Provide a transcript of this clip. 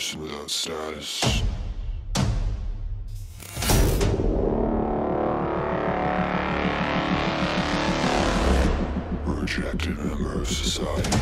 person without status. Rejected member of society.